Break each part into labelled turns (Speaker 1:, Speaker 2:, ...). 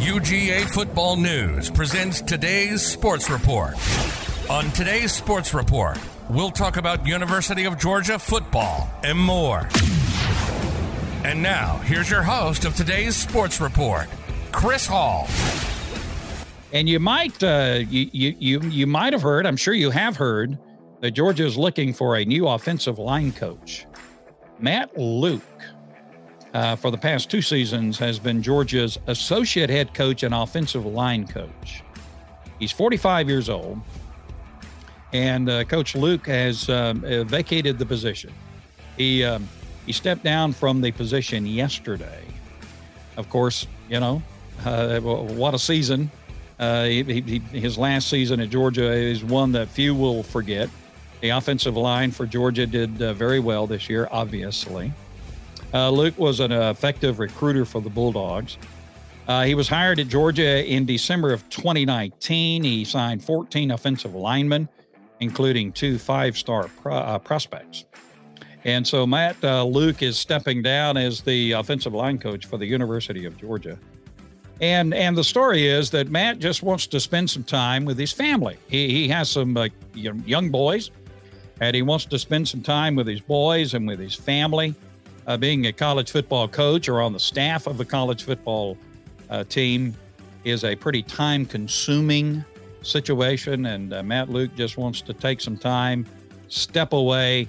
Speaker 1: UGA Football News presents today's Sports Report. On today's Sports Report, we'll talk about University of Georgia football and more. And now, here's your host of today's Sports Report, Chris Hall.
Speaker 2: And you might uh, you, you you you might have heard, I'm sure you have heard, that Georgia is looking for a new offensive line coach. Matt Luke, uh, for the past two seasons, has been Georgia's associate head coach and offensive line coach. He's 45 years old, and uh, Coach Luke has um, uh, vacated the position. He um, he stepped down from the position yesterday. Of course, you know uh, what a season uh, he, he, his last season at Georgia is one that few will forget. The offensive line for Georgia did very well this year, obviously. Uh, Luke was an effective recruiter for the Bulldogs. Uh, he was hired at Georgia in December of 2019. He signed 14 offensive linemen, including two five star pro- uh, prospects. And so Matt uh, Luke is stepping down as the offensive line coach for the University of Georgia. And and the story is that Matt just wants to spend some time with his family. He, he has some young boys, and he wants to spend some time with his boys and with his family. Uh, being a college football coach or on the staff of a college football uh, team is a pretty time consuming situation. And uh, Matt Luke just wants to take some time, step away,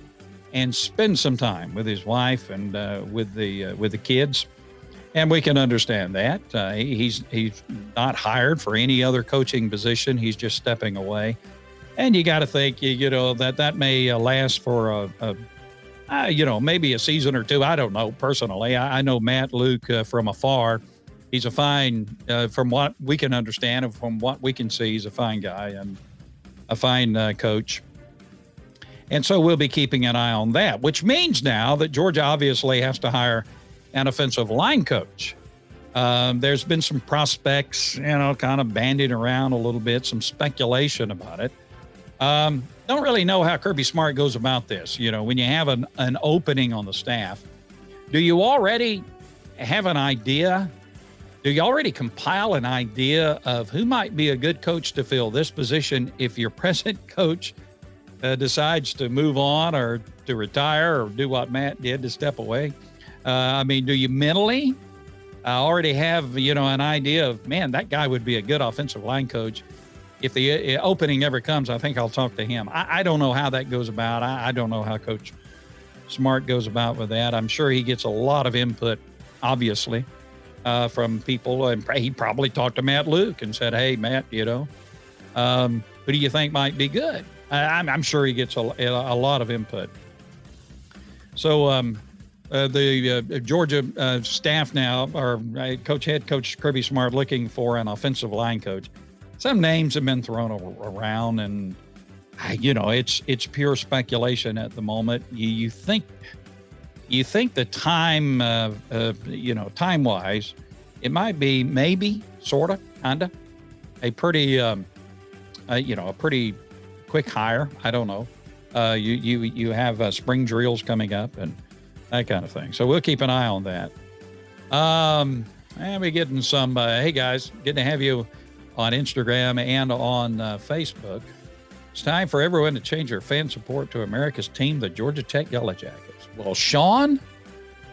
Speaker 2: and spend some time with his wife and uh, with the uh, with the kids and we can understand that. Uh, he's he's not hired for any other coaching position. He's just stepping away, and you got to think you, know that that may last for a, a uh, you know maybe a season or two. I don't know personally. I, I know Matt Luke uh, from afar. He's a fine, uh, from what we can understand and from what we can see, he's a fine guy and a fine uh, coach. And so we'll be keeping an eye on that, which means now that Georgia obviously has to hire an offensive line coach. Um, there's been some prospects, you know, kind of banding around a little bit, some speculation about it. Um, don't really know how Kirby Smart goes about this. You know, when you have an, an opening on the staff, do you already have an idea? Do you already compile an idea of who might be a good coach to fill this position if your present coach uh, decides to move on or to retire or do what Matt did to step away? Uh, I mean, do you mentally uh, already have you know an idea of man that guy would be a good offensive line coach? If the uh, opening ever comes, I think I'll talk to him. I, I don't know how that goes about. I, I, don't know how Coach Smart goes about with that. I'm sure he gets a lot of input, obviously, uh, from people, and he probably talked to Matt Luke and said, "Hey, Matt, you know, um, who do you think might be good?" I, am sure he gets a, a, lot of input. So um, uh, the uh, Georgia uh, staff now, or uh, coach head coach Kirby Smart, looking for an offensive line coach. Some names have been thrown around, and you know it's it's pure speculation at the moment. You, you think you think the time, uh, uh, you know, time wise, it might be maybe sorta, kinda, a pretty, um, you know, a pretty quick hire. I don't know. you you you have uh, spring drills coming up and that kind of thing. So we'll keep an eye on that. Um, and we're getting some, uh, hey guys, good to have you on Instagram and on uh, Facebook. It's time for everyone to change their fan support to America's team, the Georgia Tech Yellow Jackets. Well, Sean,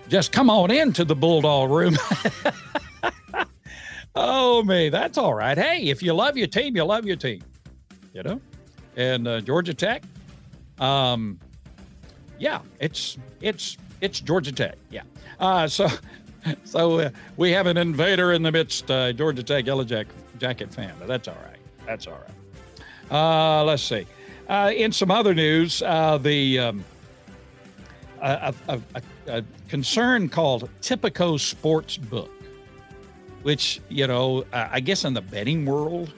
Speaker 2: just come on into the Bulldog room. oh, me, that's all right. Hey, if you love your team, you love your team, you know? And uh, Georgia Tech, um, yeah, it's, it's, it's Georgia Tech. Yeah. Uh, so so uh, we have an invader in the midst, uh, Georgia Tech Yellow Jack, Jacket fan, but that's all right. That's all right. Uh, let's see. Uh, in some other news, uh, the um, a, a, a, a, concern called Tipico Sports Book, which you know, I guess in the betting world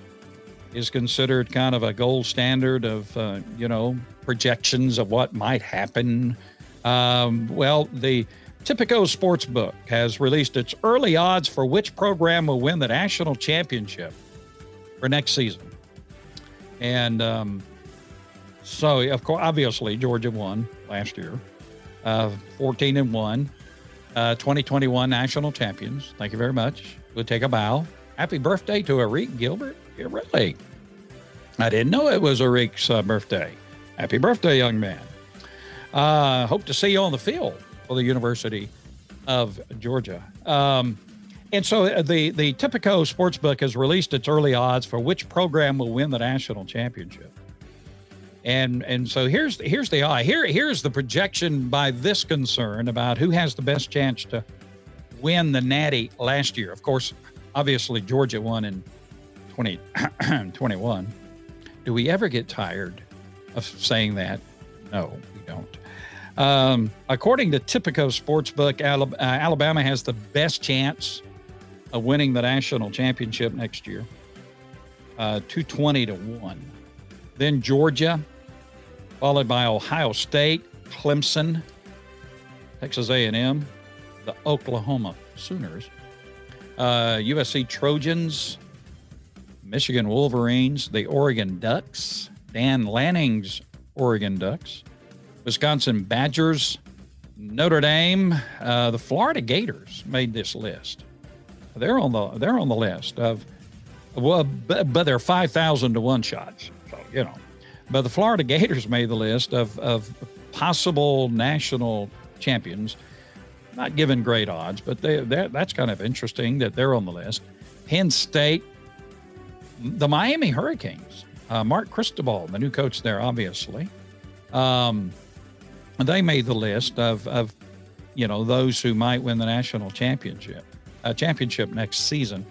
Speaker 2: is considered kind of a gold standard of uh, you know projections of what might happen um, well, the Tipico Sportsbook has released its early odds for which program will win the national championship for next season. And um, so, of course, obviously, Georgia won last year, uh, 14 and 1. uh, 2021 national champions. Thank you very much. We'll take a bow. Happy birthday to Arik Gilbert. Yeah, really. I didn't know it was Arik's uh, birthday. Happy birthday, young man. Uh, hope to see you on the field for the University of Georgia. Um, and so the the Tipico Sportsbook has released its early odds for which program will win the national championship. And and so here's here's the eye. Here here's the projection by this concern about who has the best chance to win the Natty last year. Of course, obviously Georgia won in 2021. Do we ever get tired of saying that? No, we don't. Um, according to Tipico Sportsbook, uh, Alabama has the best chance of winning the national championship next year, uh, 220 to 1. Then Georgia, followed by Ohio State, Clemson, Texas A&M, the Oklahoma Sooners, uh, USC Trojans, Michigan Wolverines, the Oregon Ducks, Dan Lanning's Oregon Ducks, Wisconsin Badgers, Notre Dame, uh, the Florida Gators made this list. They're on the they're on the list of well, but, but they're five thousand to one shots. So you know, but the Florida Gators made the list of of possible national champions. Not given great odds, but they that's kind of interesting that they're on the list. Penn State, the Miami Hurricanes, uh, Mark Cristobal, the new coach there, obviously. Um, they made the list of, of you know those who might win the national championship uh, championship next season.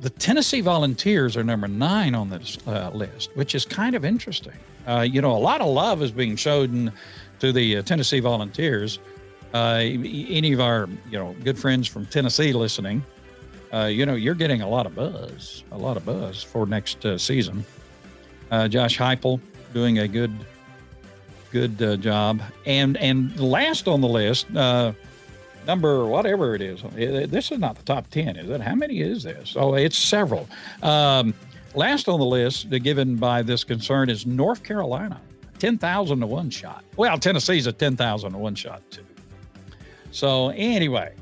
Speaker 2: The Tennessee Volunteers are number nine on this uh, list, which is kind of interesting. Uh, you know, a lot of love is being shown to the uh, Tennessee Volunteers. Uh, any of our you know good friends from Tennessee listening, uh, you know, you're getting a lot of buzz, a lot of buzz for next season. Josh Heupel doing a good good uh, job. And and last on the list, uh, number whatever it is. This is not the top ten, is it? How many is this? Oh, it's several. Um, last on the list, uh, given by this concern, is North Carolina, ten thousand to one shot. Well, Tennessee's a ten thousand to one shot too. So anyway,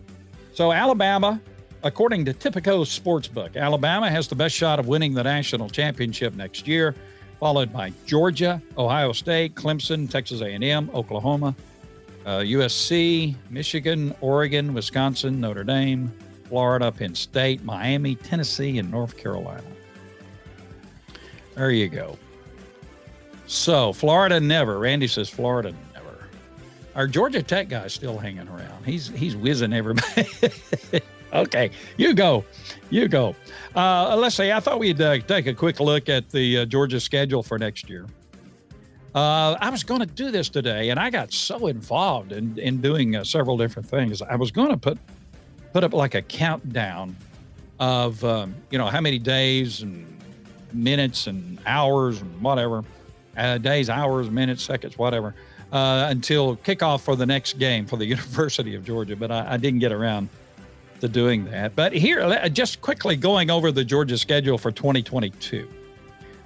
Speaker 2: so Alabama. According to Tipico Sportsbook, Alabama has the best shot of winning the national championship next year followed by Georgia, Ohio State, Clemson, Texas A&M, Oklahoma, uh, USC, Michigan, Oregon, Wisconsin, Notre Dame, Florida, Penn State, Miami, Tennessee, and North Carolina. There you go. So Florida never. Randy says Florida never. Our Georgia Tech guy's still hanging around. He's he's whizzing everybody. okay, you go, you go. Uh, let's say I thought we'd uh, take a quick look at the uh, Georgia schedule for next year. Uh, I was going to do this today, and I got so involved in in doing uh, several different things. I was going to put put up like a countdown of um, you know how many days and minutes and hours and whatever, uh, days, hours, minutes, seconds, whatever, until kickoff for the next game for the University of Georgia. But I, I didn't get around to doing that. But here, uh, just quickly going over the Georgia schedule for 2022.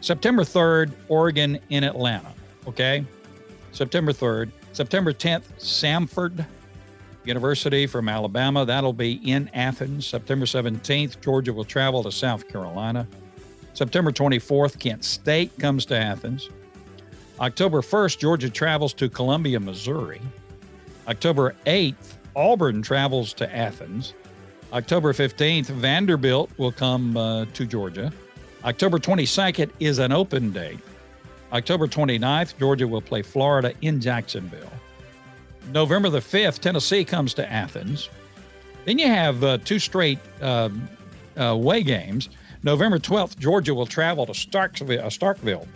Speaker 2: September 3rd, Oregon in Atlanta. Okay. September 3rd. September 10th, Samford University from Alabama. That'll be in Athens. September 17th, Georgia will travel to South Carolina. September 24th, Kent State comes to Athens. October 1st, Georgia travels to Columbia, Missouri. October 8th, Auburn travels to Athens. October 15th, Vanderbilt will come uh, to Georgia. October 22nd is an open date. October 29th, Georgia will play Florida in Jacksonville. November the 5th, Tennessee comes to Athens. Then you have uh, two straight uh, away games. November 12th, Georgia will travel to Starkville, uh, Starkville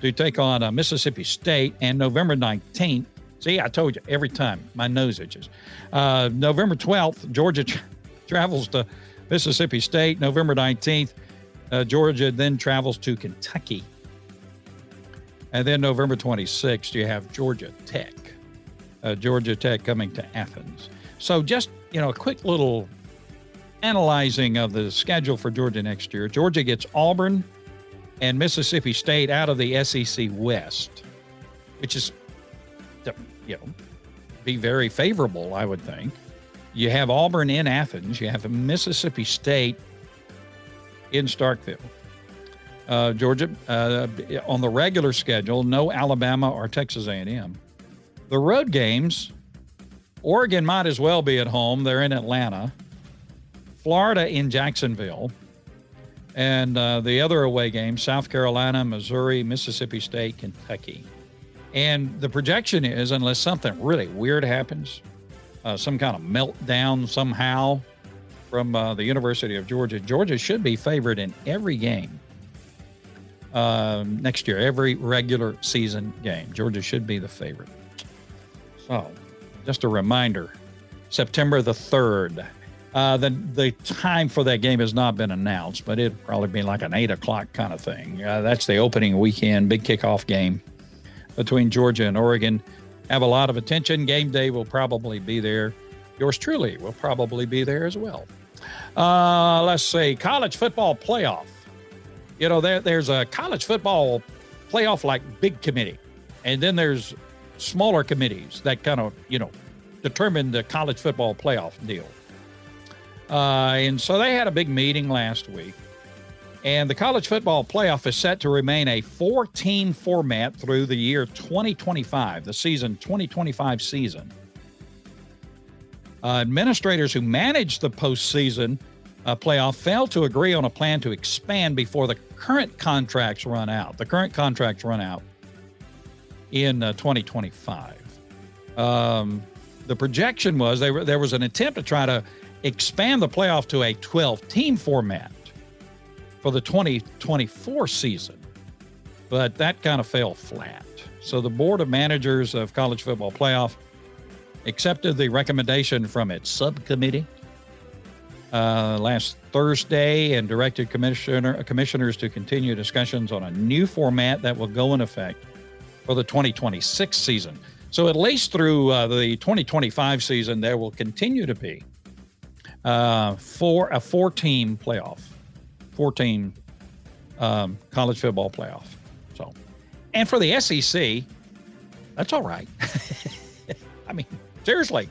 Speaker 2: to take on uh, Mississippi State. And November 19th, see, I told you every time, my nose itches. Uh, November 12th, Georgia travels to Mississippi State November 19th. Uh, Georgia then travels to Kentucky. And then November 26th, you have Georgia Tech. Uh, Georgia Tech coming to Athens. So just, you know, a quick little analyzing of the schedule for Georgia next year. Georgia gets Auburn and Mississippi State out of the SEC West, which is, you know, be very favorable, I would think. You have Auburn in Athens. You have Mississippi State in Starkville. Uh, Georgia uh, on the regular schedule, no Alabama or Texas A&M. The road games, Oregon might as well be at home. They're in Atlanta. Florida in Jacksonville. And uh, the other away games, South Carolina, Missouri, Mississippi State, Kentucky. And the projection is, unless something really weird happens, uh, some kind of meltdown somehow from uh, the University of Georgia, Georgia should be favored in every game uh, next year, every regular season game. Georgia should be the favorite. So, just a reminder September the 3rd. Uh, the the time for that game has not been announced, but it'll probably be like an eight o'clock kind of thing. Uh, that's the opening weekend, big kickoff game between Georgia and Oregon. Have a lot of attention. Game day will probably be there. Yours truly will probably be there as well. Uh, let's see, college football playoff. You know, there, there's a college football playoff like big committee, and then there's smaller committees that kind of you know determine the college football playoff deal. Uh, and so they had a big meeting last week. And the college football playoff is set to remain a four team format through the year 2025, the season 2025 season. Uh, administrators who manage the postseason uh, playoff failed to agree on a plan to expand before the current contracts run out. The current contracts run out in uh, 2025. Um, the projection was they were, there was an attempt to try to expand the playoff to a 12 team format for the 2024 season, but that kind of fell flat. So the Board of Managers of College Football Playoff accepted the recommendation from its subcommittee uh, last Thursday and directed commissioner, commissioners to continue discussions on a new format that will go in effect for the 2026 season. So, at least through uh, the 2025 season, there will continue to be uh, for a four team playoff, four team um, college football playoff. So, and for the SEC, that's all right. I mean, seriously,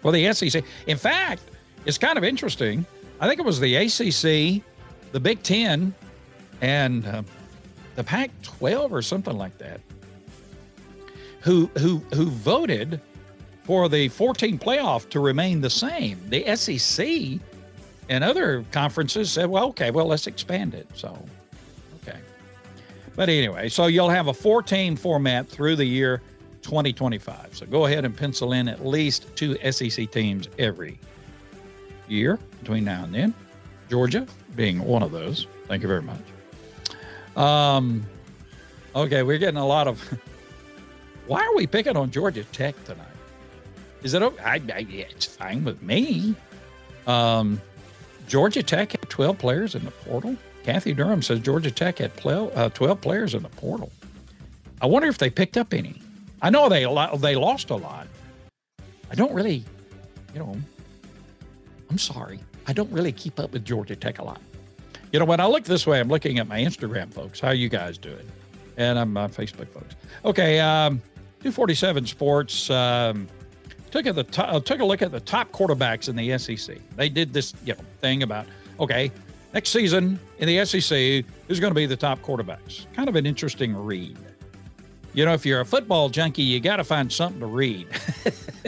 Speaker 2: for the SEC. In fact, it's kind of interesting. I think it was the ACC, the Big Ten, and uh, the Pac-12 or something like that, who who who voted for the 14 playoff to remain the same. The SEC and other conferences said, well, okay, well, let's expand it. So, okay. But anyway, so you'll have a 14 format through the year 2025. So go ahead and pencil in at least two SEC teams every year between now and then. Georgia being one of those. Thank you very much. Um, okay, we're getting a lot of. Why are we picking on Georgia Tech tonight? Is it okay? I, I, it's fine with me. Um, Georgia Tech had 12 players in the portal. Kathy Durham says Georgia Tech had 12, uh, 12 players in the portal. I wonder if they picked up any. I know they they lost a lot. I don't really, you know, I'm sorry. I don't really keep up with Georgia Tech a lot. You know, when I look this way, I'm looking at my Instagram folks. How you guys doing? And I'm uh, Facebook folks. Okay, um, 247 Sports. Um, took at the to- uh, took a look at the top quarterbacks in the SEC. They did this you know thing about okay, next season in the SEC, who's going to be the top quarterbacks? Kind of an interesting read. You know, if you're a football junkie, you got to find something to read.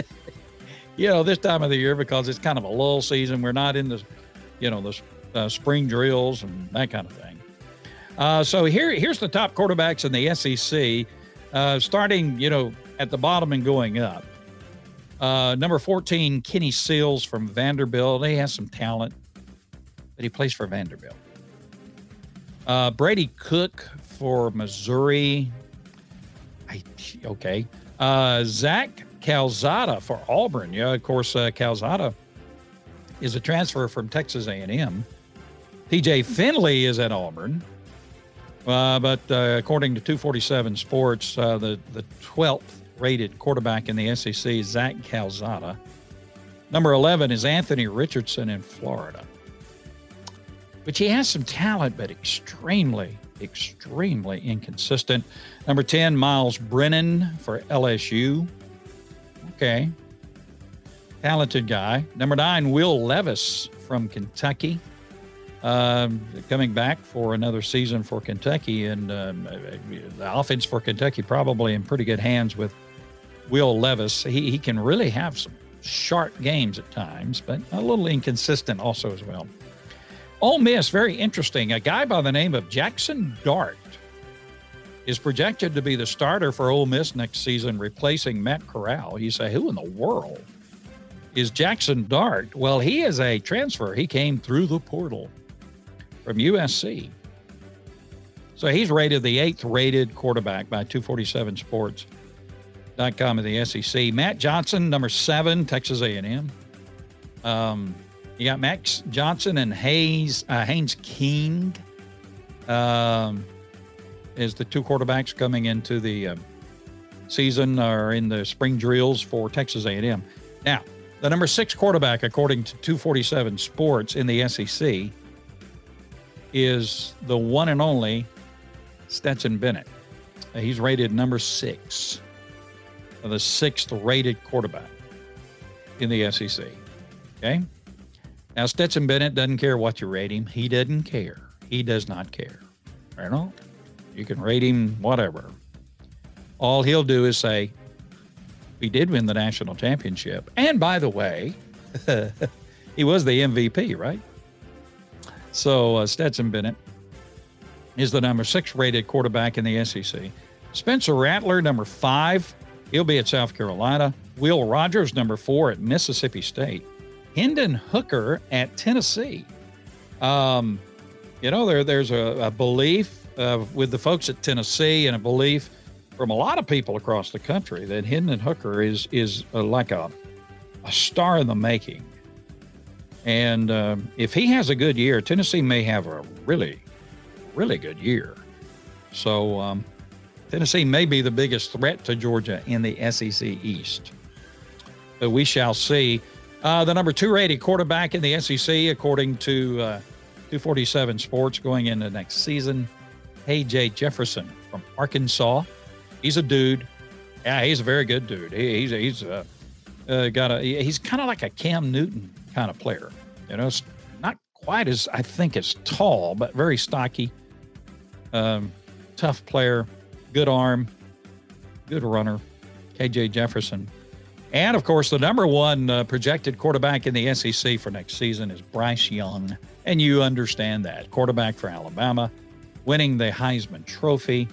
Speaker 2: you know, this time of the year because it's kind of a lull season. We're not in the, you know, the uh, spring drills and that kind of thing. Uh, so here, here's the top quarterbacks in the SEC, uh, starting, you know, at the bottom and going up. Uh, number 14, Kenny Seals from Vanderbilt. He has some talent, but he plays for Vanderbilt. Uh, Brady Cook for Missouri. I, okay. Uh, Zach Calzada for Auburn. Yeah, of course, uh, Calzada is a transfer from Texas A&M. TJ Finley is at Auburn. Uh, but uh, according to 247 Sports, uh, the, the 12th rated quarterback in the SEC, Zach Calzada. Number 11 is Anthony Richardson in Florida. But he has some talent, but extremely, extremely inconsistent. Number 10, Myles Brennan for LSU. Okay. Talented guy. Number nine, Will Levis from Kentucky. Um, coming back for another season for Kentucky. And um, the offense for Kentucky probably in pretty good hands with Will Levis. He, he can really have some sharp games at times, but a little inconsistent also as well. Ole Miss, very interesting. A guy by the name of Jackson Dart is projected to be the starter for Ole Miss next season, replacing Matt Corral. You say, who in the world is Jackson Dart? Well, he is a transfer. He came through the portal from USC. So he's rated the eighth rated quarterback by 247 Sports.com of the SEC. Max Johnson, number seven, Texas A&M. Um, you got Max Johnson and Hayes uh, Haynes King um, is the two quarterbacks coming into the uh, season or in the spring drills for Texas A&M. Now, the number six quarterback, according to 247 Sports in the SEC, is the one and only Stetson Bennett. He's rated number six, uh, the sixth rated quarterback in the SEC. Okay. Now, Stetson Bennett doesn't care what you rate him. He doesn't care. He does not care. You know, you can rate him whatever. All he'll do is say, we did win the national championship. And by the way, he was the MVP, right? So uh, Stetson Bennett is the number six rated quarterback in the SEC. Spencer Rattler, number five, he'll be at South Carolina. Will Rogers, number four at Mississippi State. Hendon Hooker at Tennessee. Um, you know, there there's a, a belief uh, with the folks at Tennessee and a belief from a lot of people across the country that Hendon Hooker is is uh, like a a star in the making. And uh, if he has a good year, Tennessee may have a really, really good year. So um, Tennessee may be the biggest threat to Georgia in the SEC East. But we shall see. Uh, the number two rated quarterback in the SEC, according to uh, 247 Sports, going into next season, KJ Jefferson from Arkansas. He's a dude. Yeah, he's a very good dude. He, he's he's uh, uh, got a he's kind of like a Cam Newton kind of player. You know, not quite as I think as tall, but very stocky. Um, tough player, good arm, good runner. KJ Jefferson. And of course, the number one uh, projected quarterback in the SEC for next season is Bryce Young. And you understand that. Quarterback for Alabama, winning the Heisman Trophy,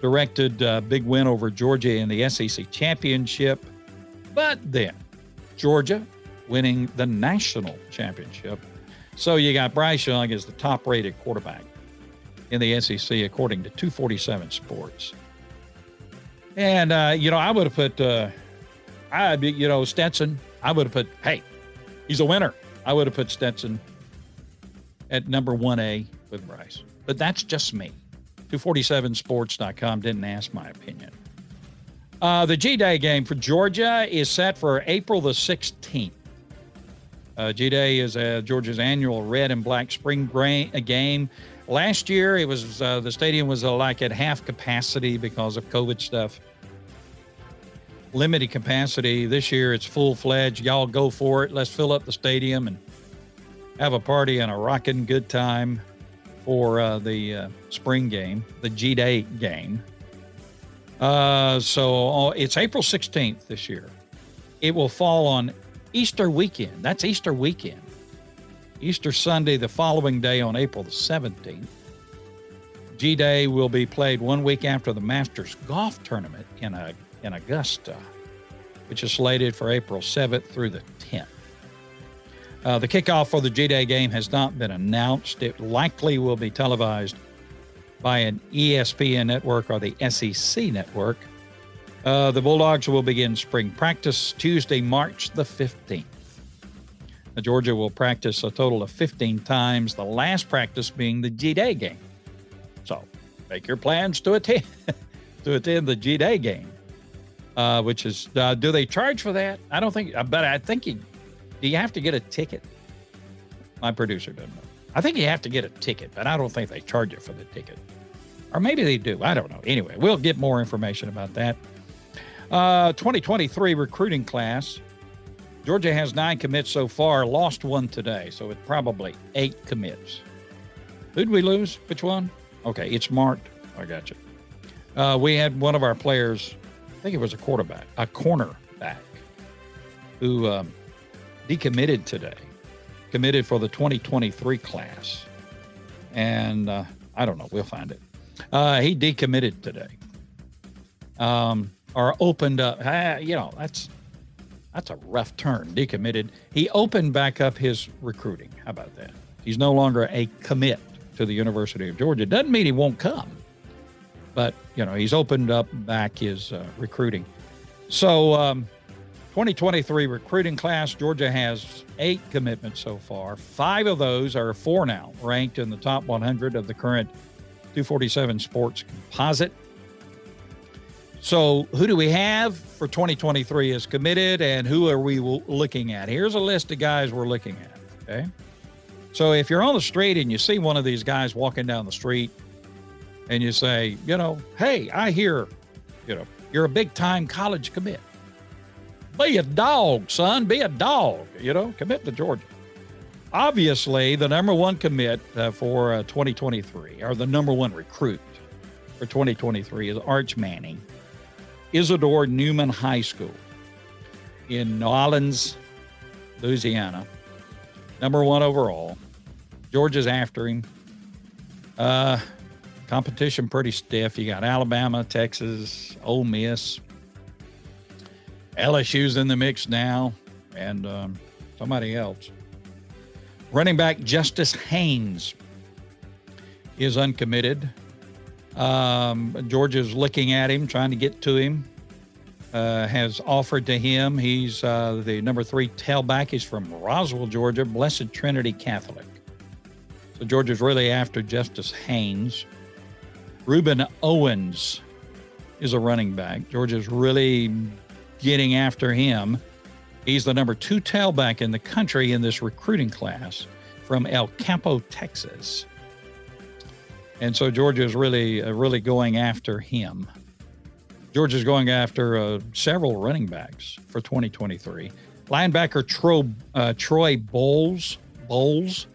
Speaker 2: directed uh, big win over Georgia in the SEC Championship. But then, Georgia winning the national championship. So you got Bryce Young as the top rated quarterback in the SEC, according to 247 Sports. And, uh, you know, I would have put, uh, I, you know, Stetson, I would have put, hey, he's a winner. I would have put Stetson at number 1A with Bryce. But that's just me. 247sports.com didn't ask my opinion. Uh, the G Day game for Georgia is set for April the 16th. Uh, G Day is uh, Georgia's annual red and black spring game. Last year, it was uh, the stadium was uh, like at half capacity because of COVID stuff. Limited capacity. This year, it's full fledged. Y'all go for it. Let's fill up the stadium and have a party and a rocking good time for uh, the uh, spring game, the G Day game. Uh, so uh, it's April 16th this year. It will fall on Easter weekend. That's Easter weekend. Easter Sunday, the following day on April the 17th. G Day will be played one week after the Masters Golf Tournament in, a, in Augusta, which is slated for April 7th through the 10th. Uh, the kickoff for the G Day game has not been announced. It likely will be televised by an ESPN network or the SEC network. Uh, the Bulldogs will begin spring practice Tuesday, March the 15th. Georgia will practice a total of 15 times, the last practice being the G Day game. So make your plans to attend to attend the G Day game, uh, which is uh, do they charge for that? I don't think, but I think you do you have to get a ticket? My producer doesn't know. I think you have to get a ticket, but I don't think they charge you for the ticket. Or maybe they do. I don't know. Anyway, we'll get more information about that. Uh, 2023 recruiting class. Georgia has nine commits so far, lost one today, so it's probably eight commits. Who'd we lose? Which one? Okay, it's marked. I got you. Uh, we had one of our players, I think it was a quarterback, a cornerback, who um, decommitted today, committed for the 2023 class. And uh, I don't know, we'll find it. Uh, he decommitted today. Um, or opened up, uh, you know, that's that's a rough turn, decommitted. He opened back up his recruiting. How about that? He's no longer a commit to the University of Georgia. Doesn't mean he won't come, but you know he's opened up back his uh, recruiting. So, um, 2023 recruiting class, Georgia has eight commitments so far. Five of those are four now ranked in the top 100 of the current 247 Sports Composite. So, who do we have for 2023 is committed, and who are we looking at? Here's a list of guys we're looking at. Okay. So, if you're on the street and you see one of these guys walking down the street, and you say, you know, hey, I hear, you know, you're a big time college commit. Be a dog, son. Be a dog. You know, commit to Georgia. Obviously, the number one commit uh, for uh, 2023, or the number one recruit for 2023, is Arch Manning Isidore Newman High School in New Orleans, Louisiana. Number one overall. Georgia's after him. Uh, competition pretty stiff. You got Alabama, Texas, Ole Miss. LSU's in the mix now, and um, somebody else. Running back Justice Haynes is uncommitted. Um, Georgia's looking at him, trying to get to him. Uh, has offered to him. He's uh, the number three tailback. He's from Roswell, Georgia, Blessed Trinity Catholic. So Georgia's really after Justice Haynes. Rueben Owens is a running back. Georgia's really getting after him. He's the number two tailback in the country in this recruiting class from El Campo, Texas. And so Georgia is really, uh, really going after him. Georgia's going after uh, several running backs for 2023. Linebacker Tro, uh, Troy Bowles, Bowles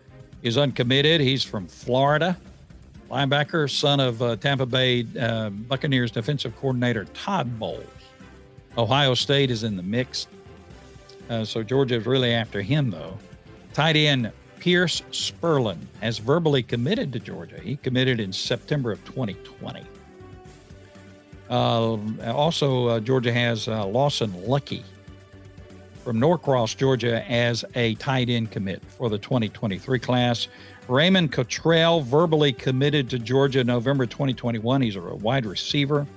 Speaker 2: is uncommitted. He's from Florida. Linebacker, son of uh, Tampa Bay uh, Buccaneers defensive coordinator Todd Bowles. Ohio State is in the mix. Uh, so Georgia is really after him, though. Tight end Pearce Spurlin has verbally committed to Georgia. He committed in September of 2020. Uh, also, uh, Georgia has uh, Lawson Luckie from Norcross, Georgia, as a tight end commit for the 2023 class. Raymond Cottrell verbally committed to Georgia November 2021. He's a wide receiver.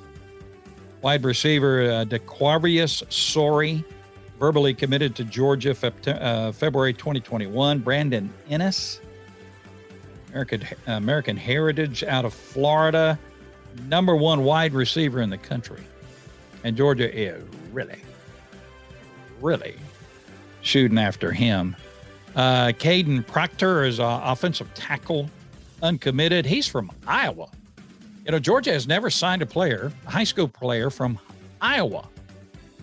Speaker 2: Wide receiver uh, DeQuavius Sori verbally committed to Georgia uh, February 2021. Brandon Inniss, American, American Heritage out of Florida, number one wide receiver in the country. And Georgia is really, really shooting after him. Uh, Caden Proctor is an offensive tackle, uncommitted. He's from Iowa. You know, Georgia has never signed a player, a high school player from Iowa.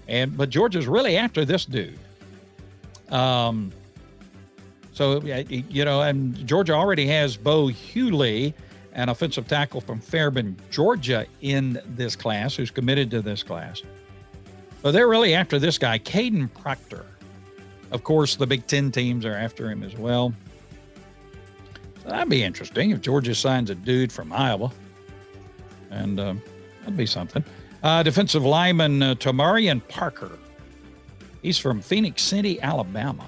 Speaker 2: And but Georgia's really after this dude. Um, so you know, and Georgia already has Bo Hughley, an offensive tackle from Fairburn, Georgia, in this class, who's committed to this class. But they're really after this guy, Caden Proctor. Of course, the Big Ten teams are after him as well. So that'd be interesting if Georgia signs a dude from Iowa, and uh, that'd be something. Uh, defensive lineman uh, Tamarian Parker. He's from Phenix City, Alabama.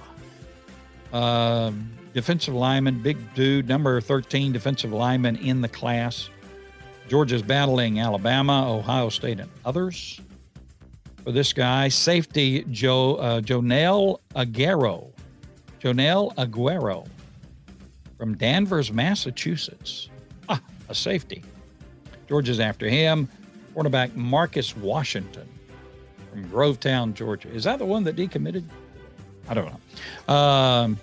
Speaker 2: Uh, defensive lineman, big dude, number 13 defensive lineman in the class. Georgia's battling Alabama, Ohio State, and others. For this guy, safety Joe uh, Joenel Aguero. Joenel Aguero from Danvers, Massachusetts. Ah, a safety. Georgia's after him quarterback Marcus Washington from Grovetown, Georgia. Is that the one that decommitted? I don't know. Um,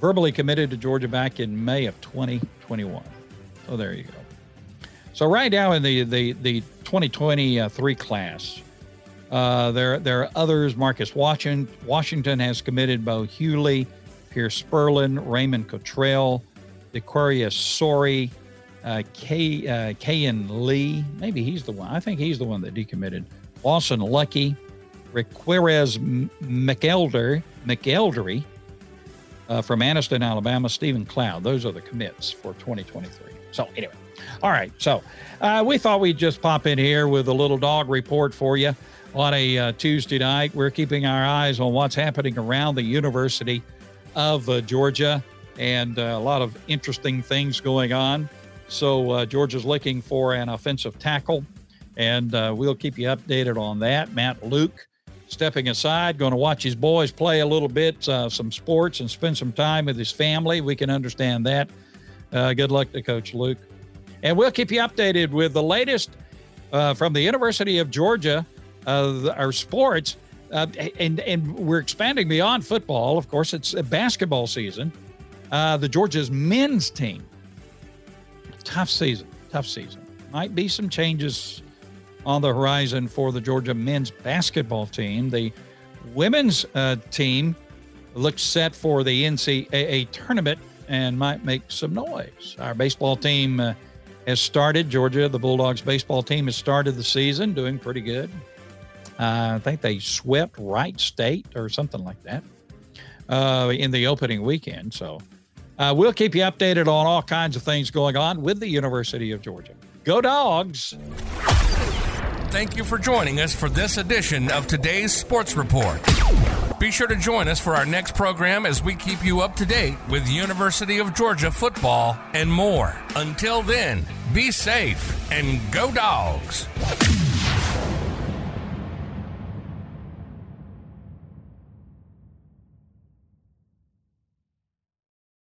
Speaker 2: verbally committed to Georgia back in May of 2021. So there you go. So right now in the the the 2023 class, Uh, there, there are others. Marcus Washington, Washington has committed Bo Hughley, Pearce Spurlin, Raymond Cottrell, Dequarius Sori, uh, Kay, uh, Lee. Maybe he's the one. I think he's the one that decommitted. Lawson Luckie, Requires McElder, McElderry uh, from Anniston, Alabama, Stephen Cloud. Those are the commits for 2023. So, anyway, all right. So, uh, we thought we'd just pop in here with a little dog report for you on a uh, Tuesday night. We're keeping our eyes on what's happening around the University of uh, Georgia and uh, a lot of interesting things going on. So, uh, Georgia's looking for an offensive tackle, and uh, we'll keep you updated on that. Matt Luke stepping aside, going to watch his boys play a little bit, uh, some sports, and spend some time with his family. We can understand that. Uh, good luck to Coach Luke. And we'll keep you updated with the latest uh, from the University of Georgia, our sports. and, and we're expanding beyond football. Of course, it's basketball season. the Georgia's men's team tough season. Tough season. Might be some changes on the horizon for the Georgia men's basketball team. The women's uh, team looks set for the NCAA tournament and might make some noise. Our baseball team uh, has started. Georgia, the Bulldogs baseball team, has started the season doing pretty good. Uh, I think they swept Wright State or something like that uh, in the opening weekend. So uh, we'll keep you updated on all kinds of things going on with the University of Georgia. Go Dogs!
Speaker 1: Thank you for joining us for this edition of today's Sports Report. Be sure to join us for our next program as we keep you up to date with University of Georgia football and more. Until then, be safe and go dogs.